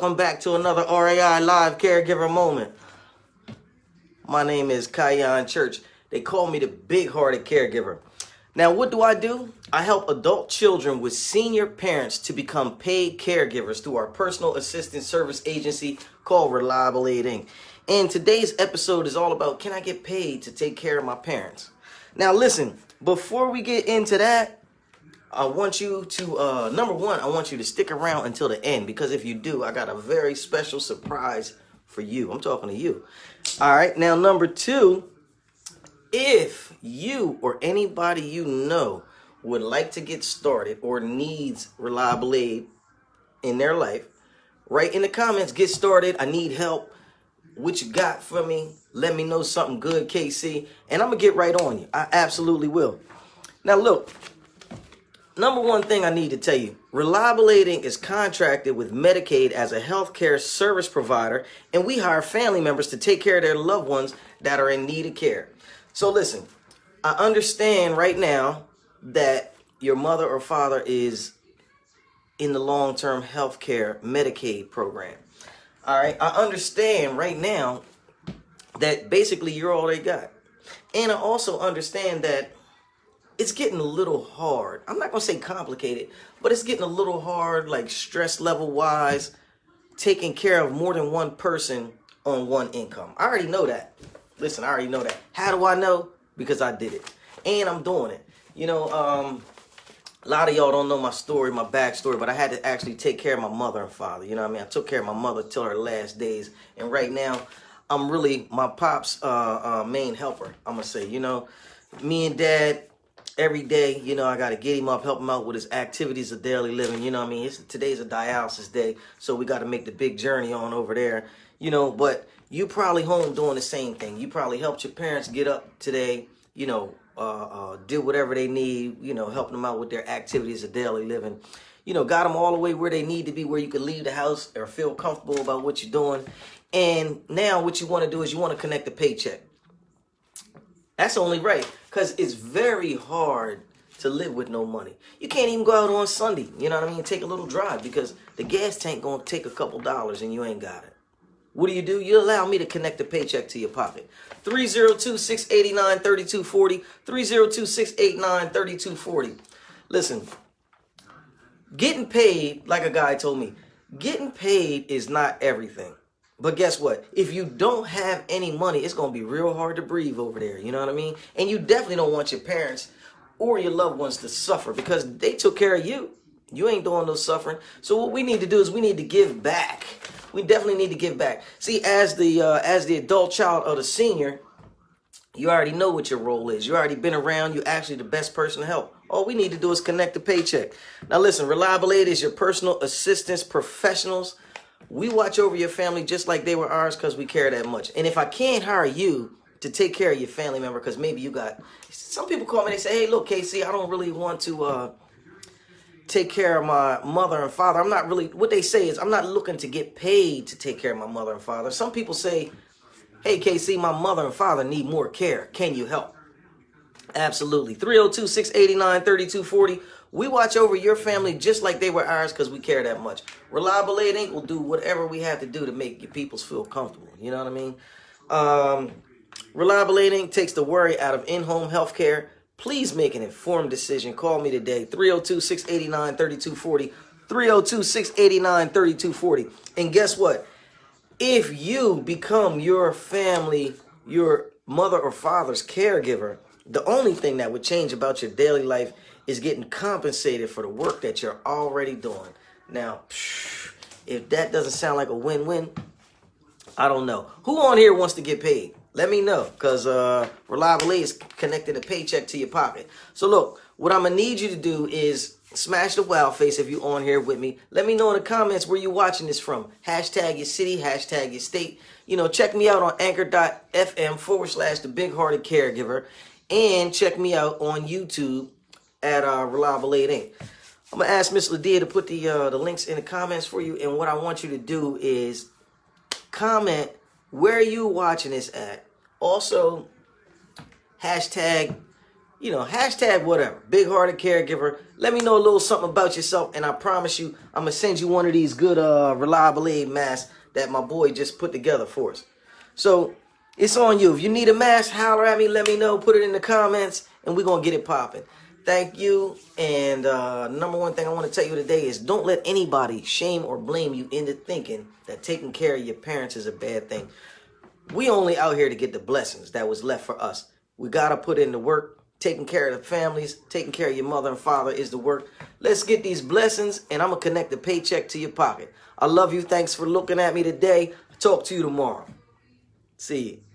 Welcome back to another RAI Live Caregiver Moment. My name is Khyon Church. They call me the big hearted caregiver. Now, what do I do? I help adult children with senior parents to become paid caregivers through our personal assistance service agency called Reliable Aid Inc. And today's episode is all about can I get paid to take care of my parents? Now, listen, before we get into that, I want you to, uh, number one, I want you to stick around until the end because if you do, I got a very special surprise for you. I'm talking to you. All right. Now, number two, if you or anybody you know would like to get started or needs reliable aid in their life, write in the comments, get started. I need help. What you got for me? Let me know something good, KC, and I'm going to get right on you. I absolutely will. Now, look, Number one thing I need to tell you Reliable Aid Inc is contracted with Medicaid as a healthcare service provider, and we hire family members to take care of their loved ones that are in need of care. So, listen, I understand right now that your mother or father is in the long term healthcare Medicaid program. All right, I understand right now that basically you're all they got. And I also understand that it's getting a little hard. I'm not gonna say complicated, but it's getting a little hard, like stress level wise, taking care of more than one person on one income. I already know that. Listen, I already know that. How do I know? Because I did it, and I'm doing it. You know, um, a lot of y'all don't know my story, my backstory, but I had to actually take care of my mother and father. You know what I mean? I took care of my mother till her last days, and right now, I'm really my pop's uh, uh, main helper. I'm gonna say, you know, me and dad every day, you know, I got to get him up, help him out with his activities of daily living. You know what I mean? It's, today's a dialysis day, so we got to make the big journey on over there. You know, but you probably home doing the same thing. You probably helped your parents get up today, you know, uh, uh, do whatever they need, you know, helping them out with their activities of daily living. You know, got them all the way where they need to be, where you can leave the house or feel comfortable about what you're doing. And now what you want to do is you want to connect the paycheck. That's only right. Because it's very hard to live with no money. You can't even go out on Sunday, you know what I mean, take a little drive because the gas tank gonna take a couple dollars and you ain't got it. What do you do? You allow me to connect the paycheck to your pocket. 302-689-3240. 302-689-3240. Listen, getting paid, like a guy told me, getting paid is not everything. But guess what? If you don't have any money, it's going to be real hard to breathe over there. You know what I mean? And you definitely don't want your parents or your loved ones to suffer because they took care of you. You ain't doing no suffering. So what we need to do is we need to give back. We definitely need to give back. See, as the uh, as the adult child of the senior, you already know what your role is. You already been around. You're actually the best person to help. All we need to do is connect the paycheck. Now listen, Reliable Aid is your personal assistance professionals we watch over your family just like they were ours because we care that much. And if I can't hire you to take care of your family member, because maybe you got some people call me, they say, Hey, look, Casey, I don't really want to uh take care of my mother and father. I'm not really what they say is I'm not looking to get paid to take care of my mother and father. Some people say, Hey Casey, my mother and father need more care. Can you help? Absolutely. 302 689 3240 we watch over your family just like they were ours because we care that much. Reliable Aid Inc. will do whatever we have to do to make your peoples feel comfortable. You know what I mean? Um, Reliable Aid Inc. takes the worry out of in-home health care. Please make an informed decision. Call me today, 302-689-3240, 302-689-3240. And guess what? If you become your family, your mother or father's caregiver, the only thing that would change about your daily life is getting compensated for the work that you're already doing. Now, if that doesn't sound like a win-win, I don't know. Who on here wants to get paid? Let me know, because uh, Reliable Aid is connecting a paycheck to your pocket. So look, what I'm going to need you to do is smash the wow face if you're on here with me. Let me know in the comments where you're watching this from. Hashtag your city, hashtag your state. You know, check me out on anchor.fm forward slash the big hearted caregiver. And check me out on YouTube at uh, Reliable Aid Inc. I'm gonna ask Miss Ladia to put the uh, the links in the comments for you, and what I want you to do is comment where you watching this at. Also, hashtag you know, hashtag whatever. Big hearted caregiver. Let me know a little something about yourself, and I promise you, I'm gonna send you one of these good, uh, reliable aid masks that my boy just put together for us. So it's on you. If you need a mask, holler at me. Let me know. Put it in the comments, and we're gonna get it popping. Thank you. And uh, number one thing I want to tell you today is don't let anybody shame or blame you into thinking that taking care of your parents is a bad thing. We only out here to get the blessings that was left for us. We gotta put in the work taking care of the families, taking care of your mother and father is the work. Let's get these blessings, and I'm going to connect the paycheck to your pocket. I love you. Thanks for looking at me today. Talk to you tomorrow. See you.